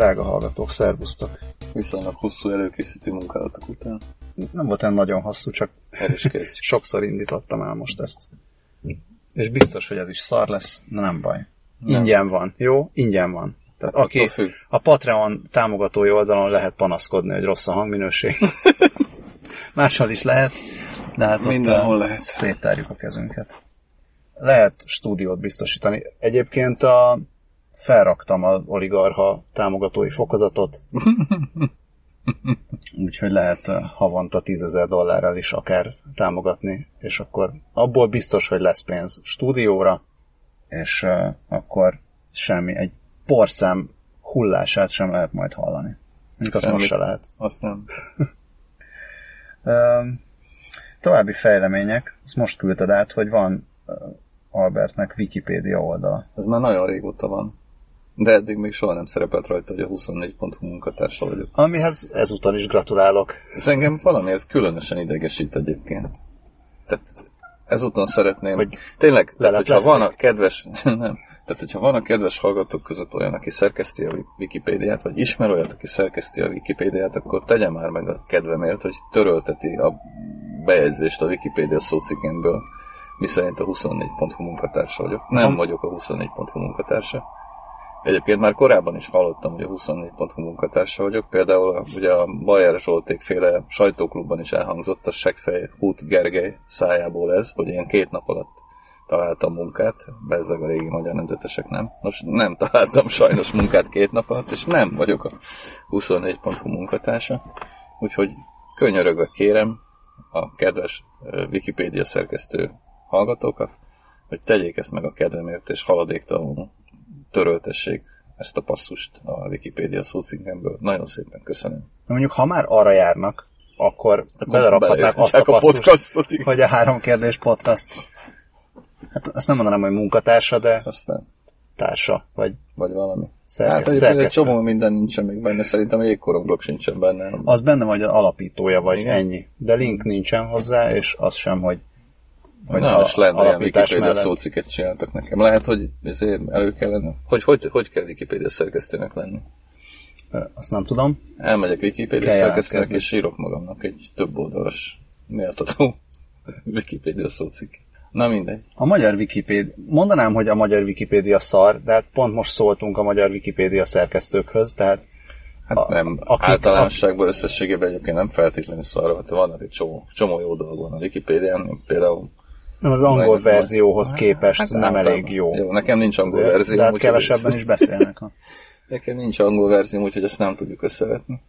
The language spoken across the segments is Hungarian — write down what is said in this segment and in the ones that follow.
Drága hallgatók, szervusztok! Viszonylag hosszú előkészítő munkálatok után. Nem volt olyan nagyon hosszú, csak sokszor indítottam el most ezt. És biztos, hogy ez is szar lesz, de nem baj. Ingyen van, jó? Ingyen van. Tehát aki Attól függ. a Patreon támogatói oldalon lehet panaszkodni, hogy rossz a hangminőség. Máshol is lehet, de hát ott Mindenhol eh, lehet. széttárjuk a kezünket. Lehet stúdiót biztosítani. Egyébként a, felraktam az oligarha támogatói fokozatot, úgyhogy lehet eh, havonta 10 ezer dollárral is akár támogatni, és akkor abból biztos, hogy lesz pénz stúdióra, és uh, akkor semmi, egy porszem hullását sem lehet majd hallani. Mondjuk azt most se lehet. Azt nem. További fejlemények, ezt most küldted át, hogy van uh, Albertnek Wikipédia oldala. Ez már nagyon régóta van. De eddig még soha nem szerepelt rajta, hogy a 24.hu munkatársa vagyok. Amihez ezúton is gratulálok. Ez engem valamiért különösen idegesít egyébként. Tehát ezúton szeretném, Hogy tényleg, tehát hogyha van a kedves, nem, tehát hogyha van a kedves hallgatók között olyan, aki szerkeszti a Wikipédiát, vagy ismer olyat, aki szerkeszti a Wikipédiát, akkor tegye már meg a kedvemért, hogy törölteti a bejegyzést a Wikipédia szócikkemből, miszerint a 24.hu munkatársa vagyok. Nem Am- vagyok a 24.hu munkatársa. Egyébként már korábban is hallottam, hogy a 24.hu munkatársa vagyok. Például a- ugye a Bajer Zsolték féle sajtóklubban is elhangzott a Segfej Hút Gergely szájából ez, hogy én két nap alatt találtam munkát, bezzeg a régi magyar nemzetesek nem. Most nem találtam sajnos munkát két nap alatt, és nem vagyok a 24.hu munkatársa. Úgyhogy könyörögve kérem a kedves Wikipédia szerkesztő hallgatókat, hogy tegyék ezt meg a kedvemért, és haladéktalanul töröltessék ezt a passzust a Wikipédia szócikkemből. Nagyon szépen köszönöm. De mondjuk, ha már arra járnak, akkor, Akkor belerakhatnák azt a a podcastot, hogy a három kérdés podcast. Hát azt nem mondanám, hogy munkatársa, de Aztán, társa, vagy vagy valami. Szerkesz- hát egyébként egy csomó minden nincsen még benne, szerintem egy blog sincsen benne. az benne vagy az alapítója, vagy Igen. ennyi. De link nincsen hozzá, és az sem, hogy Hogy a- Na, most lenne olyan Wikipédia mellett. szócikket csináltak nekem. Lehet, hogy ezért elő kellene. Hogy, hogy, hogy kell Wikipédia szerkesztőnek lenni? azt nem tudom. Elmegyek Wikipédia szerkesztőnek, és sírok magamnak egy több oldalas méltató Wikipédia szócikk. Na mindegy. A magyar Wikipédia, mondanám, hogy a magyar Wikipédia szar, de hát pont most szóltunk a magyar Wikipédia szerkesztőkhöz, tehát Hát A- nem, akik- általánosságban összességében egyébként nem feltétlenül szarra, hát vannak egy csomó, csomó jó dolog van a Wikipédián, például nem az angol Nagyon- verzióhoz képest Hát nem általában. elég jó. Jó, nekem nincs angol De, verzió. hát úgyhogy kevesebben is beszélnek. ha. Nekem nincs angol verzió, úgyhogy ezt nem tudjuk összevetni.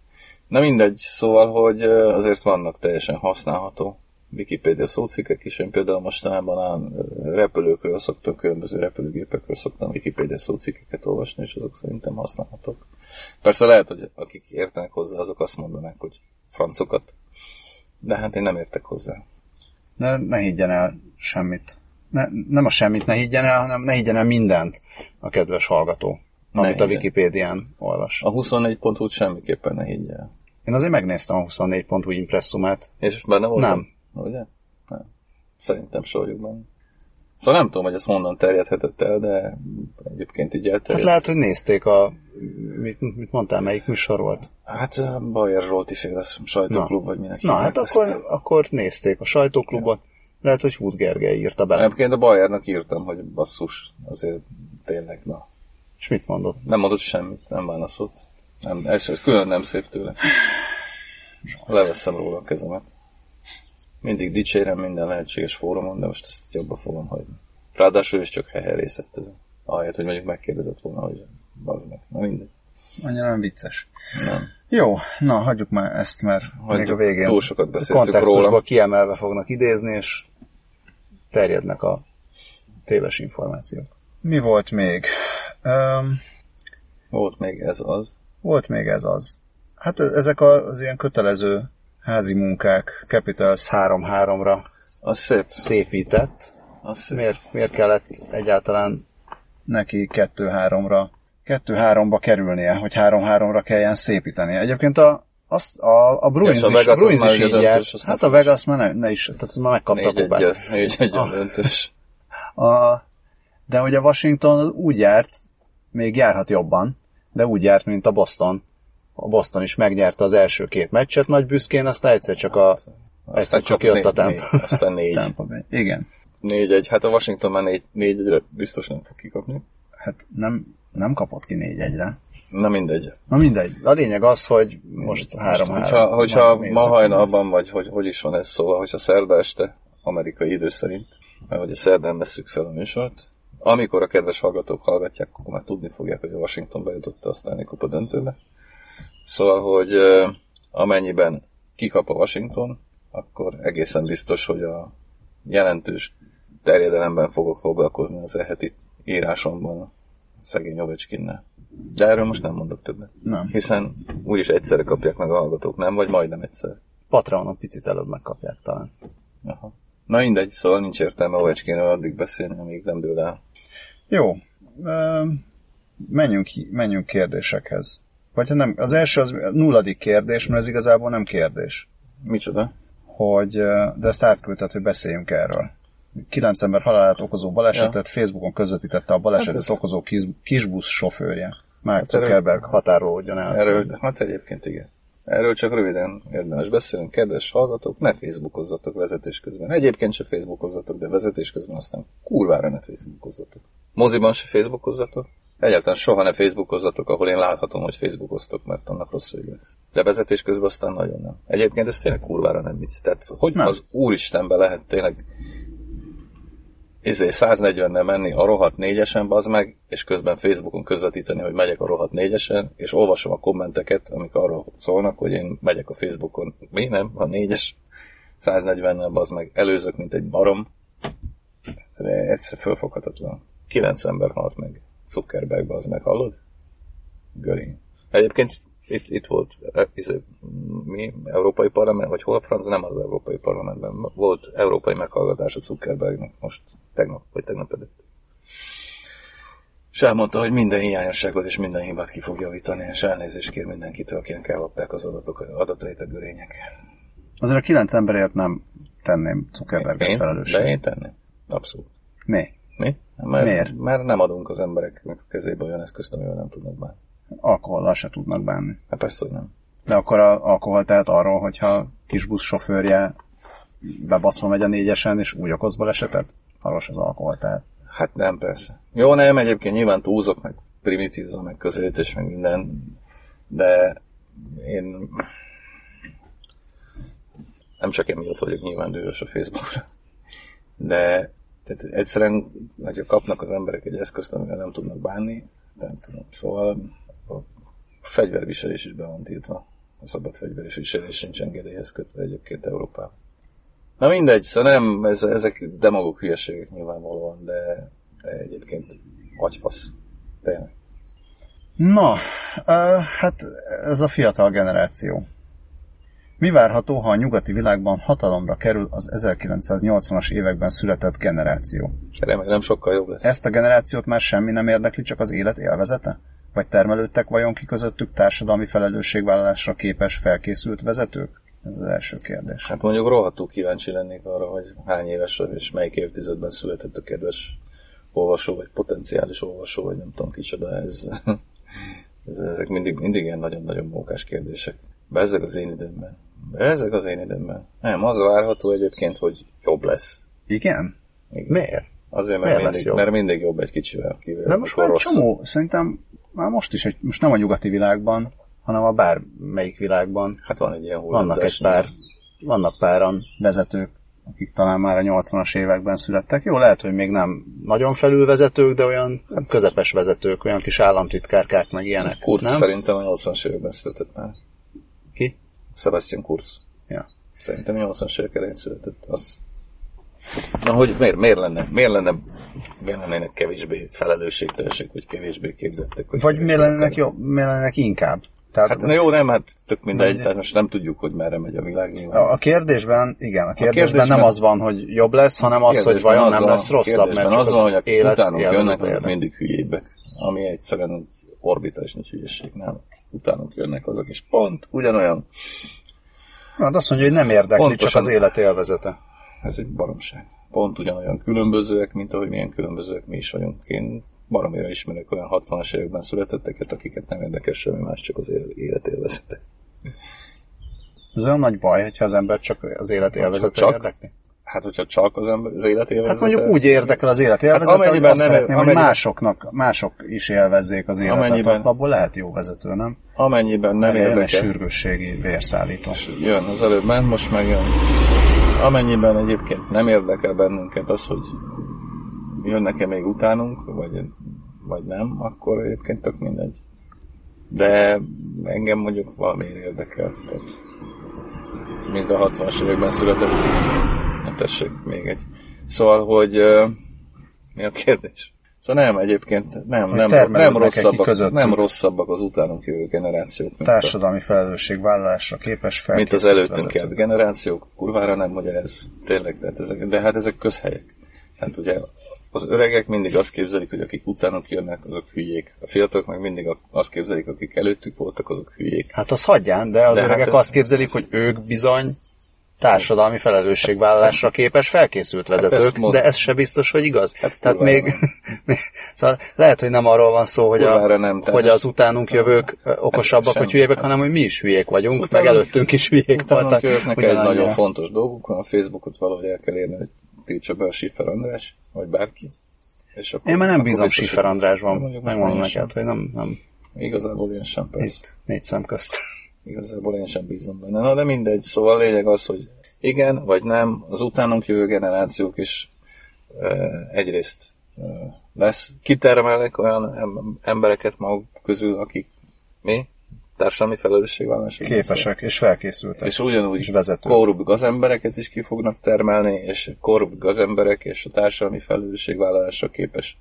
Na mindegy, szóval, hogy azért vannak teljesen használható Wikipédia szócikkek is. Én például mostanában a repülőkről szoktam, különböző repülőgépekről szoktam Wikipédia szócikkeket olvasni, és azok szerintem használhatók. Persze lehet, hogy akik értenek hozzá, azok azt mondanák, hogy francokat. De hát én nem értek hozzá. Ne, ne higgyen el semmit. Ne, nem a semmit ne higgyen el, hanem ne higgyen el mindent a kedves hallgató, Ne amit a higgyen. Wikipédián olvas. A 24.hu-t semmiképpen ne higgy el. Én azért megnéztem a 24.hu impresszumát. És benne voltam? Nem. Ugye? Nem. Szerintem vagyok benne. Szóval nem tudom, hogy ez honnan terjedhetett el, de egyébként így Hát elterjedt. lehet, hogy nézték a... Mit, mit mondtál, melyik műsor volt? Hát a Bajer Zsolti féle sajtóklub, vagy minek Na, hát akkor, akkor nézték a sajtóklubot. Lehet, hogy Hút Gergely írta bele. Egyébként a Bajernak írtam, hogy basszus, azért tényleg, na. És mit mondott? Nem mondott semmit, nem válaszolt. Nem, ez külön nem szép tőle. Leveszem róla a kezemet. Mindig dicsérem minden lehetséges fórumon, de most ezt jobban fogom hagyni. Ráadásul is csak heherészett ez. Ahelyett, hogy mondjuk megkérdezett volna, hogy bazd meg. Na mindegy. Annyira nem vicces. Nem. Jó, na, hagyjuk már ezt, mert Hagyjuk. még a végén Túl sokat kontextusból róla. kiemelve fognak idézni, és terjednek a téves információk. Mi volt még? Um, Volt még ez az. volt még ez az. Hát e- ezek az ilyen kötelező házi munkák Capitals 3-3-ra Az szép. szépített. Az szép. Miért, miért kellett egyáltalán neki 2-3-ra 2-3-ba kerülnie, hogy 3-3-ra kelljen szépítenie. Egyébként a, azt, a, a Bruins És a is, Vegas a Bruins is így járt. Hát a Vegas már ne, ne is, tehát már megkapta Négy a egy, négy egy Ah. döntős. A, de hogy a Washington úgy járt, még járhat jobban, de úgy járt, mint a Boston. A Boston is megnyerte az első két meccset nagy büszkén, aztán egyszer csak a egyszer csak jött a Tampa. Négy, aztán négy. Tampa Bay. Igen. Négy egy. Hát a Washington már négy, négy egyre biztos nem fog kikapni. Hát nem, nem kapott ki négy egyre. Na mindegy. Na mindegy. A lényeg az, hogy most három három. hogyha, hogyha ma hajnalban, vagy hogy, hogy is van ez szóval, hogyha szerda este, amerikai idő szerint, mert ugye szerdán veszük fel a műsort, amikor a kedves hallgatók hallgatják, akkor már tudni fogják, hogy a Washington bejutott a Stanley Kupa döntőbe. Szóval, hogy amennyiben kikap a Washington, akkor egészen biztos, hogy a jelentős terjedelemben fogok foglalkozni az eheti írásomban a szegény Ovecskinnel. De erről most nem mondok többet. Nem. Hiszen úgyis egyszerre kapják meg a hallgatók, nem? Vagy majdnem egyszer. Patreonon picit előbb megkapják talán. Aha. Na mindegy, szóval nincs értelme Ovecskénről addig beszélni, amíg nem dől el. Jó. Menjünk, menjünk kérdésekhez. Vagy ha nem, az első az nulladik kérdés, mert ez igazából nem kérdés. Micsoda? Hogy, de ezt átküldted, hogy beszéljünk erről. Kilenc ember halálát okozó balesetet Facebookon közvetítette a balesetet Hát ez- okozó kis, kisbusz sofőrje. Mark Hát erről- Zuckerberg határolódjon el. Erről, hát egyébként igen. Erről csak röviden érdemes beszélni. Kedves hallgatók, ne Facebookozzatok vezetés közben. Egyébként se Facebookozzatok, de vezetés közben aztán kurvára ne Facebookozzatok. Moziban se Facebookozzatok. Egyáltalán soha ne Facebookozzatok, ahol én láthatom, hogy Facebookoztok, mert annak rossz vége lesz. De vezetés közben aztán nagyon nem. Egyébként ez tényleg kurvára nem vicc. Tehát hogy Nem. az úristenbe lehet tényleg izé 140-nel menni a rohadt négyesen, bazd meg, és közben Facebookon közvetíteni, hogy megyek a rohadt négyesen, és olvasom a kommenteket, amik arról szólnak, hogy én megyek a Facebookon. Mi nem? A négyes 140-nel, bazd meg, előzök, mint egy barom. De egyszer fölfoghatatlan. Kilenc ember halt meg. Zuckerberg, bazd meg, hallod? Görény. Egyébként itt, itt volt, eh, izé, mi, Európai Parlament, vagy hol franc, nem az Európai Parlamentben, volt európai meghallgatás a Zuckerbergnek most, tegnap, vagy tegnap előtt. És elmondta, hogy minden hiányosságot és minden hibát ki fog javítani, és elnézést kér mindenkitől, akinek ellopták az adatok, adatait a görények. Azért a kilenc emberért nem tenném Zuckerberget Én? felelősség. De én tenném. Abszolút. Mi? Mi? Mert, Miért? Mert nem adunk az embereknek a kezébe olyan eszközt, amivel nem tudnak bánni. Alkohollal se tudnak bánni. Hát persze, hogy nem. De akkor a alkohol tehet arról, hogyha kisbusz sofőrje bebaszva megy a négyesen, és úgy okoz balesetet, arról az alkohol tehet. Hát nem, persze. Jó, nem, egyébként nyilván túlzok, meg primitív az a megközelítés, meg minden, de én nem csak emiatt vagyok nyilván dühös a Facebookra, de tehát egyszerűen, hogyha kapnak az emberek egy eszközt, amivel nem tudnak bánni, nem tudom. Szóval a fegyverviselés is be van tiltva. A szabad fegyverviselés sincs engedélyhez kötve egyébként Európában. Na mindegy, szóval nem, ez, ezek demagóg hülyeségek nyilvánvalóan, de, de egyébként agyfasz. Tényleg. Na, uh, hát ez a fiatal generáció. Mi várható, ha a nyugati világban hatalomra kerül az 1980-as években született generáció? Remélem sokkal jobb lesz. Ezt a generációt már semmi nem érdekli, csak az élet élvezete? Vagy termelődtek vajon ki közöttük társadalmi felelősségvállalásra képes, felkészült vezetők? Ez az első kérdés. Hát mondjuk rohadtul kíváncsi lennék arra, hogy hány éves és melyik évtizedben született a kedves olvasó, vagy potenciális olvasó, vagy nem tudom kicsoda ez. ez ezek mindig, mindig ilyen nagyon-nagyon mókás kérdések. Bezzeg az én időmben. Bezzeg az én időmben. Nem, az várható egyébként, hogy jobb lesz. Igen? Igen. Miért? Azért, mert, Miért mindig, jobb? mert mindig jobb egy kicsivel. Kivéve, De most már csomó, szerintem már most is, egy, most nem a nyugati világban, hanem a bármelyik világban Hát van egy ilyen vannak egy pár, vannak páran vezetők, akik talán már a 80-as években születtek. Jó, lehet, hogy még nem nagyon felülvezetők, de olyan közepes vezetők, olyan kis államtitkárkák, meg ilyenek. Kurz nem? szerintem a 80-as években született már. Sebastian Kurz. Ja. Szerintem 80-as évek elején született. Az... Na, hogy miért, miért, lenne, miért, lenne, miért lennének kevésbé felelősségteljesek, vagy kevésbé képzettek? Vagy, Vagy miért lennének, jobb, miért lennének inkább? Tehát Hát na jó, nem, hát tök mindegy, Mindegy. tehát most nem tudjuk, hogy merre megy a világ nyilván. a, a kérdésben, igen, a kérdésben, kérdésben- nem az van, hogy jobb lesz, hanem az, hogy vajon az nem lesz rosszabb, mert az van, hogy akik utánunk jönnek, azok mindig hülyébbek. Ami egyszerűen egy orbitális nagy hülyeség, nem? Utánunk jönnek azok, és pont ugyanolyan. Hát azt mondja, hogy nem érdekli, Pontosan. csak az élet élvezete. Ez egy baromság. Pont ugyanolyan különbözőek, mint ahogy milyen különbözőek mi is vagyunk. Én baromira ismerek olyan 60-as években születetteket, akiket nem érdekel semmi más, csak az életélvezete. Ez olyan nagy baj, hogyha az ember csak az életélvezete Csak- érdekli? Hát, hogyha csak az ember az életélvezete... Hát mondjuk úgy érdekel az életélvezete, Hát hogy amennyiben azt nem- szeretném, hogy amennyiben- másoknak, mások is élvezzék az életet, Amennyiben- abból lehet jó vezető, nem? Amennyiben nem Jön egy érdekel, sürgősségi vérszállító. jön, az előbb ment, most meg jön. Amennyiben egyébként nem érdekel bennünket az, hogy jönnek-e még utánunk, vagy, vagy nem, akkor egyébként tök mindegy. De engem mondjuk valamiért érdekel. Tehát mind a 60-as években született. Tessék, még egy. Szóval, hogy ö, mi a kérdés? Szóval nem, egyébként nem, Hogy nem, nem, rosszabbak, nem rosszabbak az utánunk jövő generációk, mint a Társadalmi felelősségvállalásra képes mint az előttünk vezető. járt generációk, kurvára nem, hogy ez tényleg, tehát ezek, de hát ezek közhelyek. Hát ugye az öregek mindig azt képzelik, hogy akik utánuk jönnek, azok hülyék. A fiatalok meg mindig a- azt képzelik, akik előttük voltak, azok hülyék. Hát az hagyján, de az De hát öregek ez- azt képzelik, hogy ők bizony társadalmi felelősségvállalásra képes felkészült vezetők, ezt mond- de ez se biztos, hogy igaz. Hát Tehát még, még, szóval lehet, hogy nem arról van szó, hogy, a, nem, hogy az utánunk jövők ö, okosabbak, semmi. vagy hülyébbek, hanem hogy mi is hülyék vagyunk, Az meg előttünk is hülyék voltak. jövőknek egy nagyon fontos dolguk van, a Facebookot valahogy el kell érni, hogy tiltsa be a Siffer András, vagy bárki. És akkor, Én már nem bízom hogy- Andrásban, megmondom sem. neked, hogy nem, nem Igazából én sem persze. itt négy szem közt. Igazából én sem bízom benne. Na, de mindegy. Szóval a lényeg az, hogy igen, vagy nem, az utánunk jövő generációk is e, egyrészt e, lesz, kitermelnek olyan em- embereket maguk közül, akik mi? Társadalmi felelősségvállalás. Képesek és felkészültek. És ugyanúgy És vezetők. korrupt gazembereket is ki fognak termelni, és korrupt gazemberek és a társadalmi felelősségvállalásra képes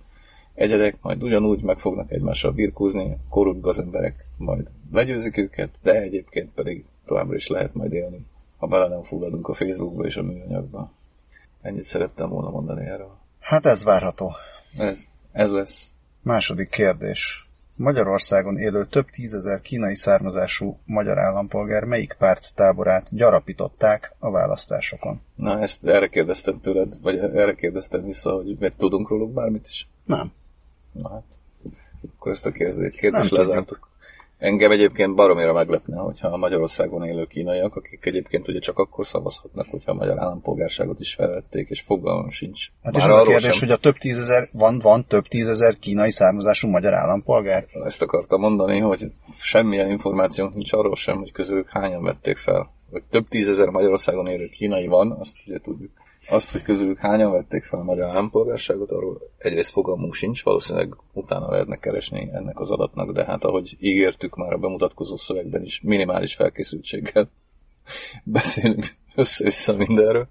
egyedek majd ugyanúgy meg fognak egymással birkózni, korrupt gazemberek majd legyőzik őket, de egyébként pedig továbbra is lehet majd élni, ha bele nem fulladunk a Facebookba és a műanyagba. Ennyit szerettem volna mondani erről. Hát ez várható. Ez, ez lesz. Második kérdés. Magyarországon élő több tízezer kínai származású magyar állampolgár melyik párt táborát gyarapították a választásokon? Na, ezt erre kérdeztem tőled, vagy erre kérdeztem vissza, hogy meg tudunk róluk bármit is? Nem. Na hát, akkor ezt a kérdést, kérdést lezártuk. Engem egyébként baromira meglepne, hogyha a Magyarországon élő kínaiak, akik egyébként ugye csak akkor szavazhatnak, hogyha a magyar állampolgárságot is felvették, és fogalmam sincs. Hát Már és az a kérdés, sem, hogy a több tízezer, van, van több tízezer kínai származású magyar állampolgár? Ezt akartam mondani, hogy semmilyen információnk nincs arról sem, hogy közülük hányan vették fel. Hogy több tízezer Magyarországon élő kínai van, azt ugye tudjuk. Azt, hogy közülük hányan vették fel a magyar állampolgárságot, arról egyrészt fogalmunk sincs, valószínűleg utána lehetnek keresni ennek az adatnak, de hát ahogy ígértük már a bemutatkozó szövegben is, minimális felkészültséggel beszélünk össze-vissza mindenről.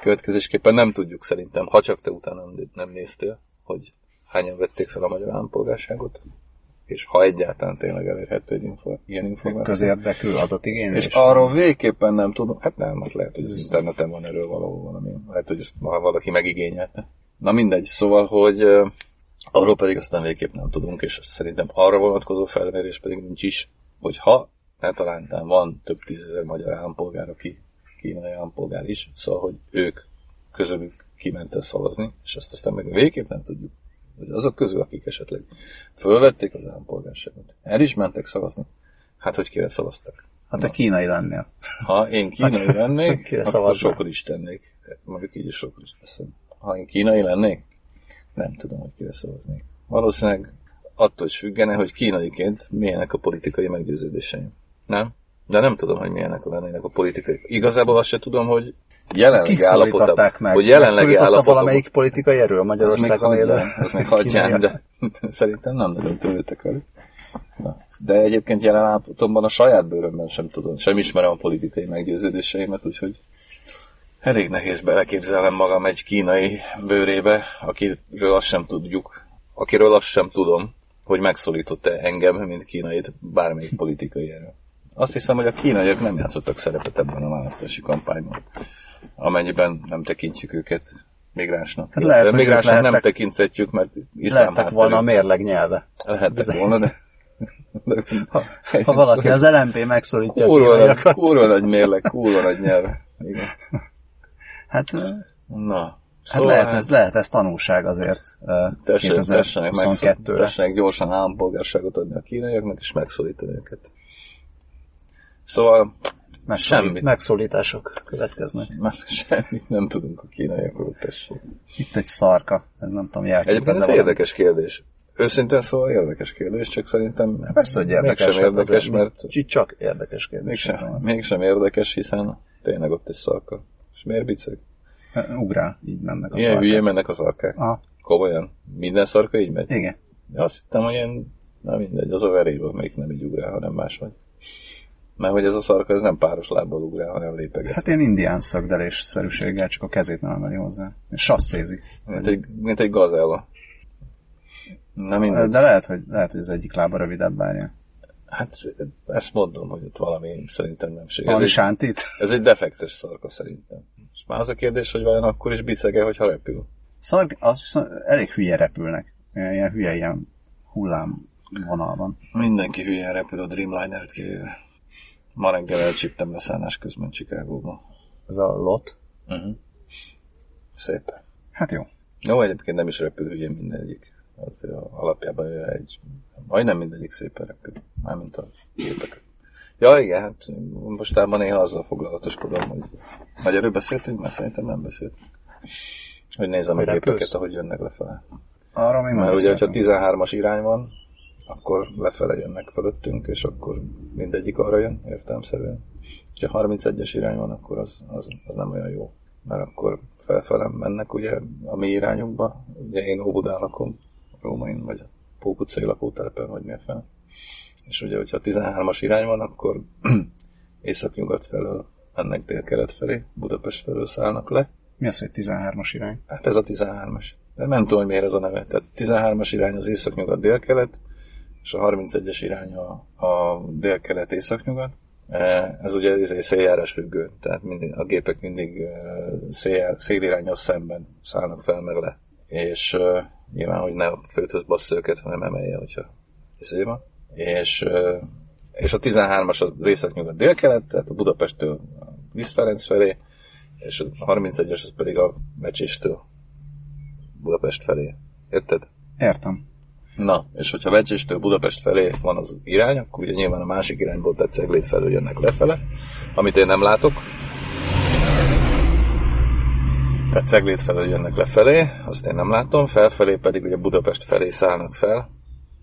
Következésképpen nem tudjuk szerintem, ha csak te utána nem néztél, hogy hányan vették fel a magyar állampolgárságot, és ha egyáltalán tényleg elérhető egy info, ilyen információ. Közérdekű adatigénylés? És arról végképpen nem tudom, hát nem, hát lehet, hogy az interneten van erről valahol valami, lehet, hogy ezt valaki megigényelte. Na mindegy, szóval, hogy arról pedig aztán végképp nem tudunk, és szerintem arra vonatkozó felmérés pedig nincs is, hogy ha általántán van több tízezer magyar állampolgár, aki kínai állampolgár is, szóval, hogy ők közülük kiment el szavazni, és ezt aztán meg végképp nem tudjuk, hogy azok közül, akik esetleg fölvették az állampolgárságot, el is mentek szavazni, hát hogy kire szavaztak. Hát te kínai lennél. Ha én kínai lennék, Kire akkor szavaznál? sokkal is tennék. Mondjuk így is sokkal is teszem. Ha én kínai lennék, nem tudom, hogy kire szavaznék. Valószínűleg attól is függene, hogy kínaiként milyenek a politikai meggyőződéseim. Nem? De nem tudom, hogy milyenek lennének a politikai. Igazából azt se tudom, hogy szólították állapotában, meg? hogy jelenlegi Megszólította állapotban, valamelyik politikai erő Magyarországon élő? az még hagyján, de szerintem nem nagyon törődtek velük. De egyébként jelen állapotomban a saját bőrömben sem tudom, sem ismerem a politikai meggyőződéseimet, úgyhogy elég nehéz beleképzelnem magam egy kínai bőrébe, akiről azt sem tudjuk, akiről azt sem tudom, hogy megszólított-e engem, mint kínait, bármelyik politikai erő. Azt hiszem, hogy a kínaiak nem játszottak szerepet ebben a választási kampányban, amennyiben nem tekintjük őket migránsnak. Hát lehet, ők migránsnak nem lehettek- tekintetjük, mert iszlám Lehettek volna a hátterű. mérleg nyelve. Lehettek volna, de... de Ha valaki az LMP megszólítja a Kurva nagy, kínaiakat, kurva nagy mérleg, kurva nagy nyelv. Igen. hát Na, Hát szóval lehet, ez, lehet ez tanulság azért tessenek, tessenek, tessenek gyorsan állampolgárságot adni a kínaiaknak, és megszólítani őket. Szóval Megszólít, Semmit. Megszólítások következnek. Már semmit nem tudunk a kínaiakról, tessék. Itt egy szarka, ez nem tudom jelképezni. Egyébként ez érdekes kérdés. Őszintén szóval érdekes kérdés, csak szerintem Persze, hogy érdekes, mégsem érdekes, mert... Csak érdekes kérdés. Mégsem, mégsem érdekes, hiszen tényleg ott egy szarka. És miért biceg? Ugrál, így mennek a Ilyen szarkák. hülyén mennek a szarkák. Aha. Komolyan. Minden szarka így megy? Igen. De azt hittem, hogy ilyen, na mindegy, az a veréből még nem így ugrál, hanem máshogy. Mert hogy ez a szarka, ez nem páros lábbal ugrál, hanem lépeget. Hát ilyen indián szögdelés szerűséggel, csak a kezét nem emeli hozzá. Sasszézik. Mint egy, mint egy gazella. Na mindegy. De lehet, hogy, lehet, hogy az egyik lába rövidebb bárja. Hát ezt mondom, hogy ott valami szerintem nem ség. Valami Ez, egy, sántit? ez egy defektes szarka szerintem. És már az a kérdés, hogy vajon akkor is bicege, hogyha repül. Szark, az viszont elég hülye repülnek. Ilyen, hülye, ilyen hullám vonalban. Mindenki hülyen repül a Dreamliner-t kivéve. Ma reggel elcsíptem leszállás közben Chicagóba. Ez a lot? Uh-huh. Szép. Hát jó. Jó, egyébként nem is repül hülyén mindegyik. Az alapjában egy, majdnem mindegyik szépen repül. Mármint a gépek. Ja, igen, hát mostában néha azzal foglalatoskodom, hogy vagy erről beszéltünk, mert szerintem nem beszéltünk. Hogy nézem a gépeket, ahogy jönnek lefele. Arra még nem Mert ugye, hogyha beszéltem. 13-as irány van, akkor lefele jönnek fölöttünk, és akkor mindegyik arra jön, értelmszerűen. Ha 31-es irány van, akkor az, az, az nem olyan jó. Mert akkor felfelem mennek ugye a mi irányunkba. Ugye én Óbudán lakom, Rómain, vagy a Pók utcai lakótelepen, vagy mi a fel. És ugye, hogyha 13-as irány van, akkor észak-nyugat felől mennek dél-kelet felé, Budapest felől szállnak le, Mi az, hogy 13-as irány? Hát ez a 13-as. De nem tudom, hogy miért ez a neve. Tehát 13-as irány az észak-nyugat-délkelet, és a 31-es irány a, a délkelet északnyugat. E, Ez ugye ez egy széljárás függő, tehát mindig, a gépek mindig e, szél, szélirányos szemben szállnak fel meg le. És e, nyilván, hogy ne a földhöz bassz őket, hanem emelje, hogyha izé van. És, és a 13-as az északnyugat délkelet, tehát a Budapesttől Liszt felé, és a 31-es az pedig a Mecséstől Budapest felé. Érted? Értem. Na, és hogyha Vecséstől Budapest felé van az irány, akkor ugye nyilván a másik irányból tehát Ceglét felől jönnek lefele, amit én nem látok. Tehát Ceglét felől jönnek lefelé, azt én nem látom, felfelé pedig ugye Budapest felé szállnak fel,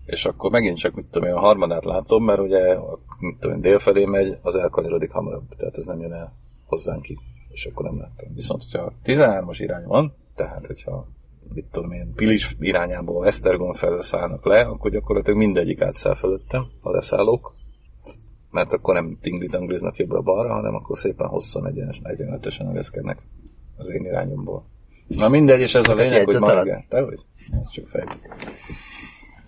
és akkor megint csak, mit tudom én, a harmadát látom, mert ugye, mit tudom én, dél felé megy, az elkanyarodik hamarabb, tehát ez nem jön el hozzánk ki, és akkor nem láttam. Viszont, hogyha 13-as irány van, tehát, hogyha mit tudom én, Pilis irányából Esztergom felől szállnak le, akkor gyakorlatilag mindegyik átszáll fölöttem, a leszállók, mert akkor nem tingli-dangliznak jobbra-balra, hanem akkor szépen hosszan egyenes, egyenletesen ereszkednek az én irányomból. Na mindegy, és ez a lényeg, hogy jegyzeteled? ma Te vagy? Ez csak fejlődik.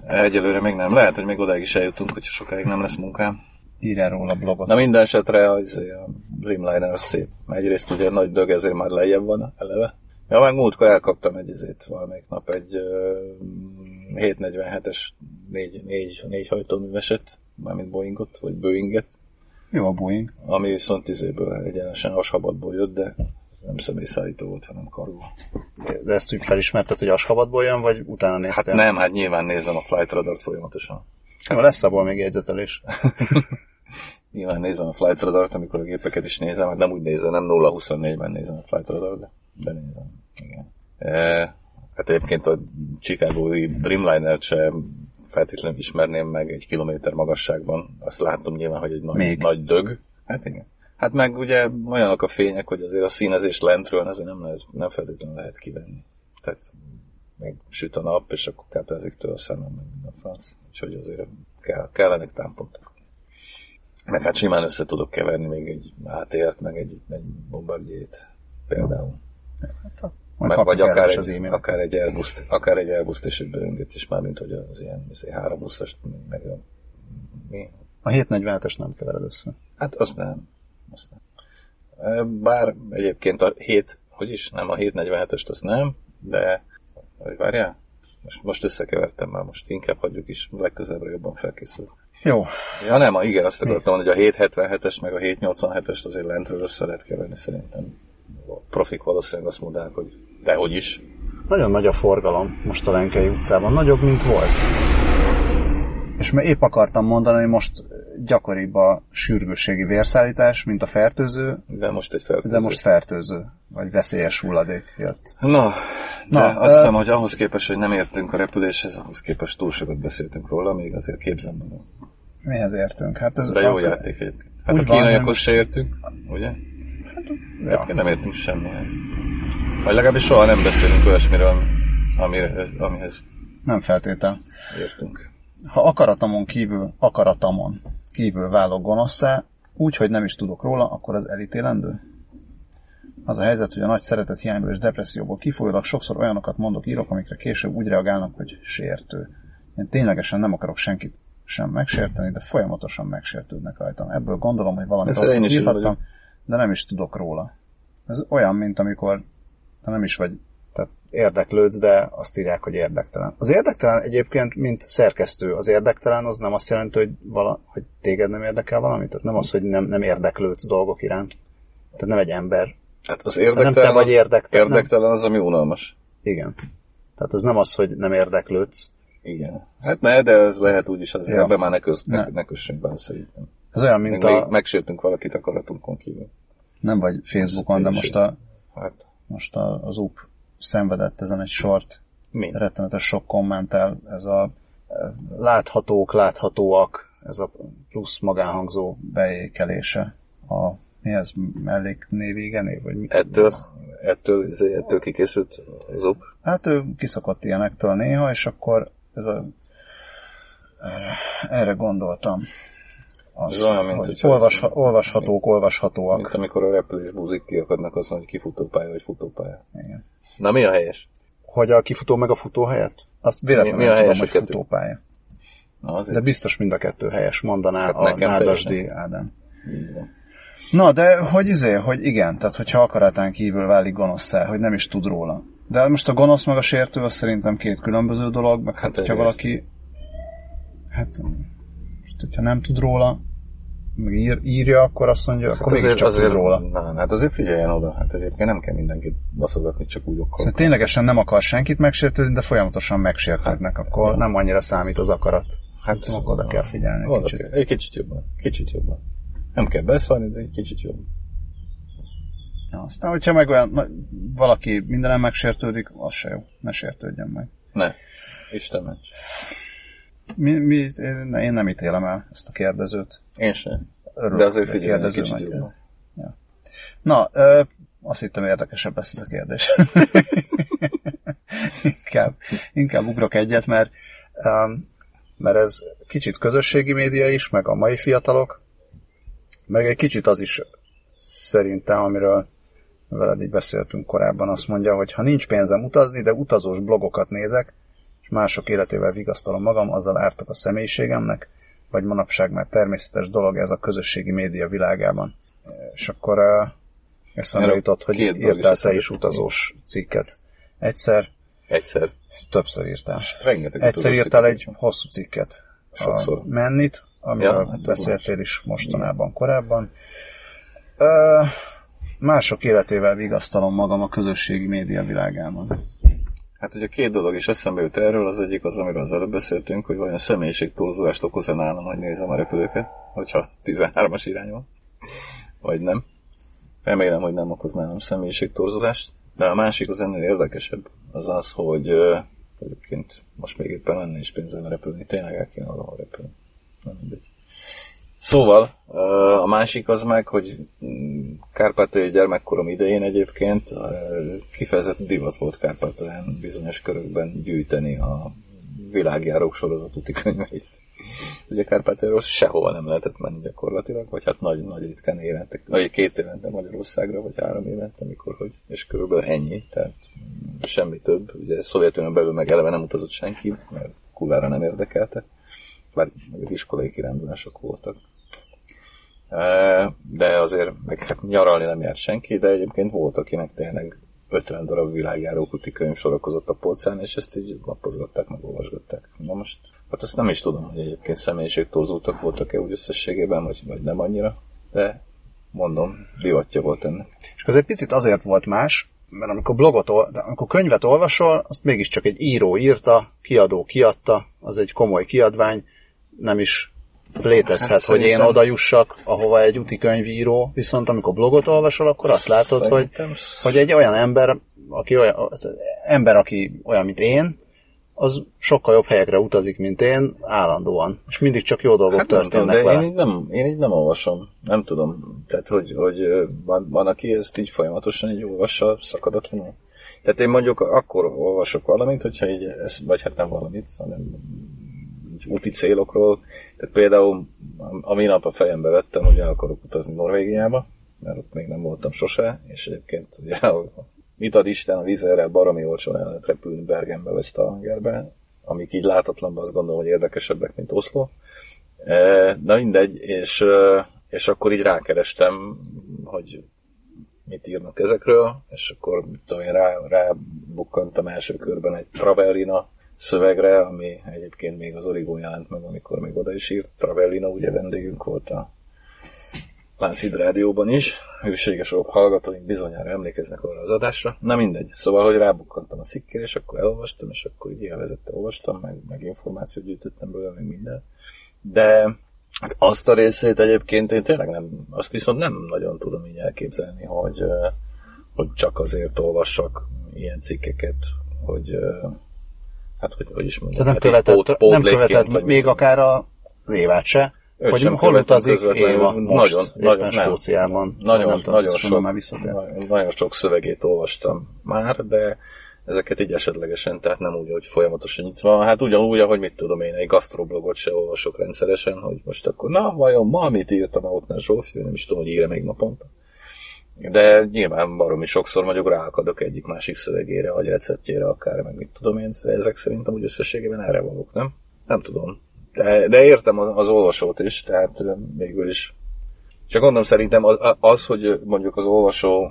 Egyelőre még nem. Lehet, hogy még odáig is eljutunk, hogyha sokáig nem lesz munkám. Írj el róla blogot. Na minden esetre az, a Dreamliner az szép. Egyrészt ugye nagy dög, ezért már lejjebb van eleve. Ja, meg múltkor elkaptam egy izét valamelyik nap, egy ö, 747-es négy, négy, négy hajtóműveset, mármint Boeingot, vagy Boeinget, Jó a Boeing. ami viszont izéből egyenesen ashabatból jött, de nem személyszállító volt, hanem kargó. De ezt úgy felismerted, hogy Ashabatból jön, vagy utána Hát néztél? nem, hát nyilván nézem a Flight Radar-t folyamatosan. Jó, lesz abból még jegyzetelés. Nyilván nézem a Flight Radar-t, amikor a gépeket is nézem, hát nem úgy nézem, nem 0-24-ben nézem a Flight Radar, de, de nézem. Igen. E, hát egyébként a Chicago-i Dreamliner-t se feltétlenül ismerném meg egy kilométer magasságban. Azt látom nyilván, hogy egy nagy, Még. nagy dög. Hát igen. Hát meg ugye olyanok a fények, hogy azért a színezést lentről azért nem, lehet, nem feltétlenül lehet kivenni. Tehát meg süt a nap, és akkor káprázik tőle a szemem, meg minden franc. Úgyhogy azért kell, kellenek támpontok. Meg hát simán össze tudok keverni még egy ATR-t, meg egy, egy bombardiét például. Majd Meg, vagy kapjuk akár egy, az e-mailt. akár egy Airbus, akár egy Airbus és egy Boeinget is, mármint hogy az ilyen az 320-as, meg a, mi? A 747-es nem kevered össze. Hát azt nem. Azt nem. E, Bár egyébként a 7, hogy is, nem a 747-est azt nem, de hogy várjál? Most, most összekevertem már, most inkább hagyjuk is, legközelebbre jobban felkészül. Jó, Ja nem, igen, azt akartam mondani, hogy a 777-es meg a 787-est azért lentről össze lehet keverni szerintem. Profik valószínűleg azt mondják, hogy Dehogy is. Nagyon nagy a forgalom most a Lenkei utcában, nagyobb, mint volt. És mert épp akartam mondani, hogy most gyakoribb a sürgősségi vérszállítás, mint a fertőző, De most egy fertőző. de most fertőző, vagy veszélyes hulladék jött. Na, de Na, Na azt ö- hiszem, hogy ahhoz képest, hogy nem értünk a repüléshez, ahhoz képest túl sokat beszéltünk róla, még azért képzem magam. Mihez értünk? Hát ez De jó a- játék egyébként. Hát Úgy a kínaiakhoz se értünk, ugye? Ja. Én nem értünk semmihez. Vagy legalábbis soha nem beszélünk olyasmiről, amire, amihez Nem feltétel. értünk. Ha akaratamon kívül, akaratamon kívül válok gonoszszá, úgy, hogy nem is tudok róla, akkor az elítélendő? Az a helyzet, hogy a nagy szeretet hiányból és depresszióból kifolyólag sokszor olyanokat mondok, írok, amikre később úgy reagálnak, hogy sértő. Én ténylegesen nem akarok senkit sem megsérteni, de folyamatosan megsértődnek rajtam. Ebből gondolom, hogy valami rosszat írhattam. De nem is tudok róla. Ez olyan, mint amikor te nem is vagy tehát érdeklődsz, de azt írják, hogy érdektelen. Az érdektelen egyébként, mint szerkesztő, az érdektelen az nem azt jelenti, hogy, vala, hogy téged nem érdekel valami, tehát nem az, hogy nem, nem érdeklődsz dolgok iránt. Tehát nem egy ember. Hát az Nem érdektelen, te vagy az, érdektelen. érdektelen az, ami unalmas. Igen. Tehát az nem az, hogy nem érdeklődsz. Igen. Hát ne, de ez lehet úgy is, azért Ja. ebbe már ne, köz, Ne. ne kössünk bele szerintem. Ez olyan, mint még a... megsértünk valakit akaratunkon kívül. Nem vagy Facebookon, de most, a, Hát, most a, az UP szenvedett ezen egy sort. mi? rettenetes sok kommentel, ez a eh, láthatók, láthatóak, ez a plusz magánhangzó beékelése. A, mi ez, melléknév, igen, vagy mi? Ettől, ettől, izé, ettől kikészült az op. Hát ő kiszokott ilyenektől néha, és akkor ez a, erre, erre gondoltam. Az, Ez olyan, mint hogy olvas, ez- olvashatók, olvashatóak. Mint amikor a repülés buzik kiakadnak azon, hogy kifutópálya vagy futópálya. Igen. Na mi a helyes? Hogy a kifutó meg a futó helyett? Azt véletlenül Mi- mi a tudom, helyes hogy a kettő? futópálya. Na azért. De biztos mind a kettő helyes, mondaná Hát a nekem Nádasdi Ádám. Na, de hogy izé, hogy igen, tehát hogyha akaratán kívül válik gonoszszá, hogy nem is tud róla. De most a gonosz meg a sértő, az szerintem két különböző dolog, meg hát, Hát hogyha valaki, hát hogyha nem tud róla, meg ír, írja, akkor azt mondja, akkor Hát mégiscsak azért, azért, tud róla. Na, hát azért figyeljen oda. Hát egyébként nem kell mindenkit baszogatni, csak úgy akkor. Szóval ténylegesen nem akar senkit megsértődni, de folyamatosan megsértődnek, akkor nem annyira számít az akarat. Hát Akkor oda kell figyelni Oda kicsit. kell. Egy kicsit jobban. Kicsit jobban. Nem kell beszólni, de egy kicsit jobban. Ja, aztán, hogyha meg olyan, na, valaki mindenem megsértődik, az se jó. Ne sértődjön meg. Ne. Isten ments. Mi, mi, én, nem ítélem el ezt a kérdezőt. Én sem. Örülök, De figyelj egy kérdező kicsit jobban. Na, ö, azt hittem érdekesebb lesz ez a kérdés. inkább, inkább ugrok egyet, mert, um, mert ez kicsit közösségi média is, meg a mai fiatalok, meg egy kicsit az is szerintem, amiről veled így beszéltünk korábban, azt mondja, hogy ha nincs pénzem utazni, de utazós blogokat nézek, és mások életével vigasztalom magam, azzal ártak a személyiségemnek, vagy manapság már természetes dolog ez a közösségi média világában. És akkor eszembe jutott, hogy írtál te is utazós cikket. Egyszer, Egyszer. többször írtál. Rengeteg Egyszer írtál egy hosszú cikket. Sokszor. A Mennit, amiről Ja, hát beszéltél is mostanában, korábban. Ö, mások életével vigasztalom magam a közösségi média világában. Hát ugye két dolog is eszembe jut erről, az egyik az, amiről az előbb beszéltünk, hogy vajon személyiségtorzulást okoz-e nálam, hogy nézem a repülőket, hogyha 13-as irány van, vagy nem. Remélem, hogy nem okoz nálam személyiségtorzulást, de a másik az ennél érdekesebb, az az, hogy ö, egyébként most még éppen lenne is pénzem repülni, tényleg el kéne valahol repülni. Nem mindegy. Szóval, a másik az meg, hogy mm, Kárpátaljai gyermekkorom idején egyébként kifejezett divat volt Kárpátalján bizonyos körökben gyűjteni a világjárók sorozat úti könyveit. Ugye Kárpátaljairól sehova nem lehetett menni gyakorlatilag, vagy hát nagy, nagy ritkán évente, vagy két évente Magyarországra, vagy három évente, amikor, hogy, és körülbelül ennyi, tehát mm, semmi több. Ugye Szovjetunión belül meg eleve nem utazott senki, mert kulára nem érdekelte, bár iskolai kirándulások voltak. De azért meg hát nyaralni nem járt senki, de egyébként volt, akinek tényleg 50 darab világjáró kuti könyv sorakozott a polcán, és ezt így lapozgatták, meg olvasgatták. Na most, hát azt nem is tudom, hogy egyébként személyiségtorzultak voltak-e úgy összességében, vagy, vagy nem annyira, de mondom, divatja volt ennek. És ez egy picit azért volt más, mert amikor blogot, de amikor könyvet olvasol, azt mégiscsak egy író írta, kiadó kiadta, az egy komoly kiadvány, nem is létezhet, Hát hogy én oda jussak, ahova egy úti könyvíró, viszont amikor blogot olvasol, akkor azt látod, hogy, Szerintem hogy egy olyan ember, aki olyan, ember, aki olyan, mint én, az sokkal jobb helyekre utazik, mint én, állandóan. És mindig csak jó dolgok Hát nem tudom, történnek de vele. én így, nem, én így nem olvasom. Nem tudom. Tehát, hogy, hogy van, van, aki ezt így folyamatosan így olvassa szakadatlanul. Tehát én mondjuk akkor olvasok valamit, hogyha így, ez, vagy hát nem valamit, hanem úti célokról. Tehát például a minap a fejembe vettem, hogy el akarok utazni Norvégiába, mert ott még nem voltam sose, és egyébként ugye, mit ad Isten a vizerrel, baromi olcsón el lehet repülni Bergenbe vagy Stavangerbe, amik így látatlanban azt gondolom, hogy érdekesebbek, mint Oszló. E, Na mindegy, és, e, és akkor így rákerestem, hogy mit írnak ezekről, és akkor mit tudom én, rá, rábukkantam első körben egy Travellina szövegre, ami egyébként még az Origo jelent meg, amikor még oda is írt. Travellina ugye vendégünk volt a Láncid Rádióban is, hűséges hallgatóink bizonyára emlékeznek arra az adásra. Na mindegy, szóval, hogy rábukkantam a cikkére, és akkor elolvastam, és akkor így élvezette olvastam, meg, meg információt gyűjtöttem belőle, meg minden. De hát azt a részét egyébként én tényleg nem, azt viszont nem nagyon tudom így elképzelni, hogy, ö, hogy csak azért olvassak ilyen cikkeket, hogy ö, hát hogy, hogy is mondjam, Tehát nem hát követett, pót- nem követett még akár a évát se, Őt hogy sem hol utazik. Éva most, Nagyon- nagyon-. Skóciában. Nagyon, nem tudom, nagyon, sok, már visszatér. na- nagyon sok szövegét olvastam már, de ezeket így esetlegesen, tehát nem úgy, hogy folyamatosan nyitva. Hát ugyanúgy, ahogy mit tudom én, egy gasztroblogot se olvasok rendszeresen, hogy most akkor, na, vajon ma mit írtam a Ottner Zsófi, nem is tudom, hogy ír még naponta. De nyilván baromi sokszor mondjuk ráakadok egyik-másik szövegére, vagy receptjére akár, meg mit tudom én, de ezek szerintem úgy összességében erre valók, nem? Nem tudom. De, de értem az, olvasót is, tehát végül is csak gondolom szerintem az, az, hogy mondjuk az olvasó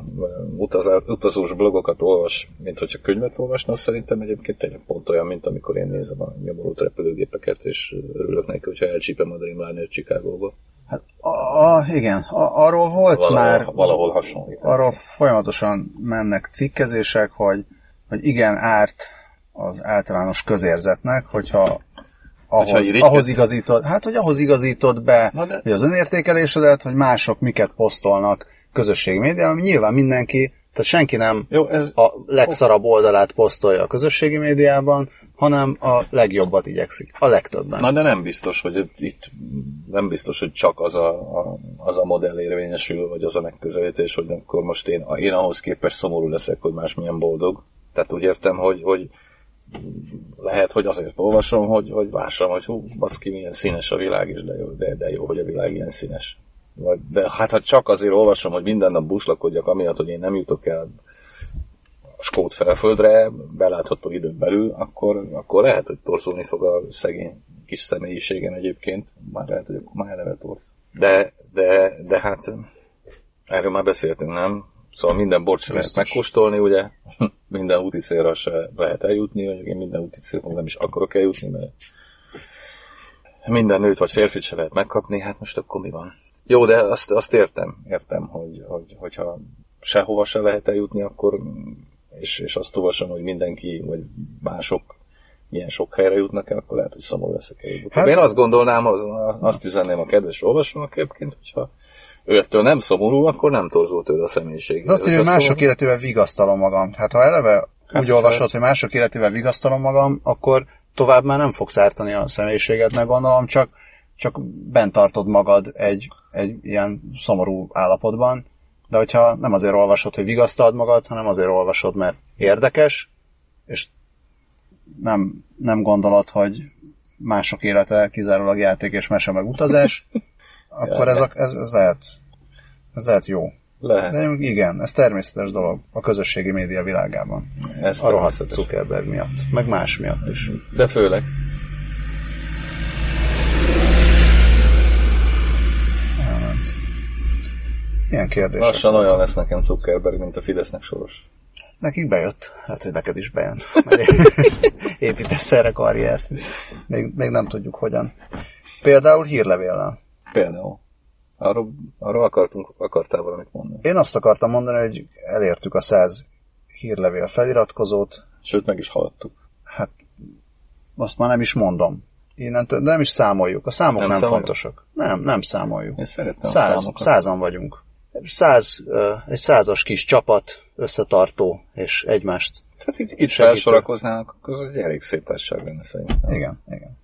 utazás, utazós blogokat olvas, mint hogyha könyvet olvasna, az szerintem egyébként tényleg pont olyan, mint amikor én nézem a nyomorult repülőgépeket, és örülök neki, hogyha elcsípem a Dreamliner Chicagóba. Hát, a, a, igen, a, arról volt Valahol, már, valahol hasonlít. arról folyamatosan mennek cikkezések, hogy, hogy igen, árt az általános közérzetnek, hogyha ahhoz, irigykedsz? ahhoz igazítod, hát hogy ahhoz igazítod be, Na de- hogy az önértékelésedet, hogy mások miket posztolnak közösségi médiában, ami nyilván mindenki, tehát senki nem Jó, ez, a legszarabb oldalát posztolja a közösségi médiában, hanem a legjobbat igyekszik, a legtöbben. Na de nem biztos, hogy itt- nem biztos, hogy csak az a, a, az a modell érvényesül, vagy az a megközelítés, hogy akkor most én, én ahhoz képest szomorú leszek, hogy más milyen boldog. Tehát úgy értem, hogy, hogy lehet, hogy azért olvasom, hogy, hogy lássam, hogy hú, baszki, milyen színes a világ, és de jó, de, de jó, hogy a világ ilyen színes. Vagy, de hát ha csak azért olvasom, hogy minden nap buslakodjak, amiatt, hogy én nem jutok el a skót felföldre, belátható időn belül, akkor, akkor lehet, hogy torzulni fog a szegény kis személyiségen egyébként. Már lehet, hogy már eleve torz. De, de, de hát erről már beszéltünk, nem? Szóval minden bort se lehet megkóstolni, ugye? minden úti célra se lehet eljutni, mondjuk én minden úti célra nem is akarok eljutni, mert minden nőt vagy férfit se lehet megkapni, hát most akkor mi van? Jó, de azt, azt értem, értem, hogy, hogy, hogyha sehova se lehet eljutni, akkor és, és azt olvasom, hogy mindenki, vagy mások milyen sok helyre jutnak el, akkor lehet, hogy szomorú leszek előbb. Hát, én azt gondolnám, az, azt üzenném a kedves olvasónak egyébként, hogyha ő ettől nem szomorú, akkor nem torzult tőle a személyiség. De azt írja, hogy mások életével vigasztalom magam. Hát ha eleve Hát, úgy olvasod, hogy mások életével vigasztalom magam, akkor tovább már nem fogsz ártani a személyiséget, meg gondolom, csak, csak bent tartod magad egy, egy ilyen szomorú állapotban. De hogyha nem azért olvasod, hogy vigasztald magad, hanem azért olvasod, mert érdekes, és nem, nem gondolod, hogy mások élete kizárólag játék és mese meg utazás, akkor ez, a, ez, ez, lehet, ez lehet jó. Lehet. De igen, ez természetes dolog a közösségi média világában. Ez A rohadt. Zuckerberg miatt, meg más miatt is. De főleg. Ilyen kérdés. Lassan olyan lesz nekem Zuckerberg, mint a Fidesznek soros. Nekik bejött. Hát, hogy neked is bejön. Építesz erre karriert. Még, még nem tudjuk hogyan. Például hírlevéllel. Például. Arról, arról akartunk, akartál valamit mondani. Én azt akartam mondani, hogy elértük a 100 hírlevél feliratkozót. Sőt, meg is hallottuk. Hát, azt már nem is mondom. Innentől, de nem is számoljuk. A számok nem, Nem számoljuk? fontosak. Nem, nem számoljuk. Én szeretem Száz, százan vagyunk. Száz, egy százas kis csapat, összetartó, és egymást. Tehát itt, itt Segítő. felsorakoznánk, az egy elég szép társaság lenne szerintem. Igen, igen.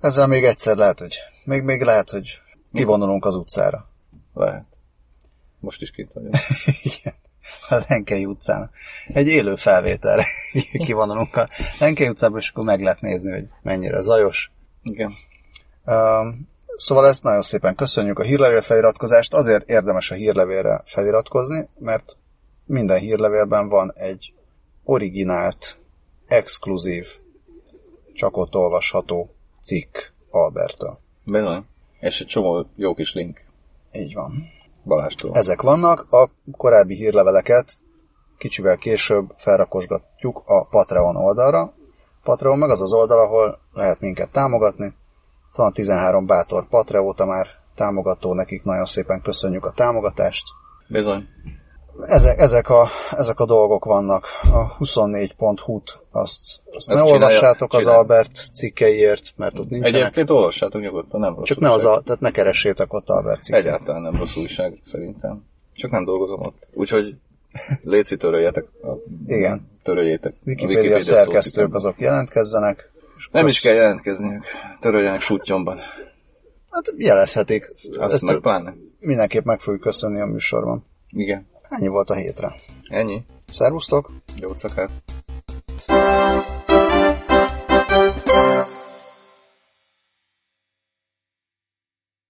Ezzel még egyszer lehet, hogy még, még lehet, hogy kivonulunk az utcára. Lehet. Most is kint vagyok. Igen. A Renkei utcán. Egy élő felvételre kivonulunk a Renkei utcába, és akkor meg lehet nézni, hogy mennyire zajos. Igen. Um, szóval ezt nagyon szépen köszönjük a hírlevél feliratkozást. Azért érdemes a hírlevélre feliratkozni, mert minden hírlevélben van egy originált, exkluzív, csak ott olvasható cikk Albertől. Bizony. És egy csomó jó kis link Így van. Balástól. Ezek vannak, a korábbi hírleveleket kicsivel később felrakosgatjuk a Patreon oldalra. Patreon meg az az oldal, ahol lehet minket támogatni. Van 13 bátor Patreóta már támogató, nekik nagyon szépen köszönjük a támogatást. Bizony. Ezek, ezek, a, ezek a dolgok vannak. A 24.hu-t azt, azt ne olvassátok az. Albert cikkeiért, mert ott nincsenek. Egyébként olvassátok nyugodtan, nem rossz Csak ne az újság. a, tehát ne keressétek ott Albert cikkeit. Egyáltalán nem rossz újság, szerintem. Csak nem dolgozom ott. Úgyhogy léci töröljetek. A, Igen. Töröljétek. Wikipedia szócikket. szerkesztők azok jelentkezzenek. És Nem is kell jelentkezniük. Töröljenek sútyomban. Hát jelezhetik. Azt Ezt meg pláne. mindenképp meg fogjuk köszönni a műsorban. Igen. Ennyi volt a hétre. Ennyi. Szervusztok! Jó szakát.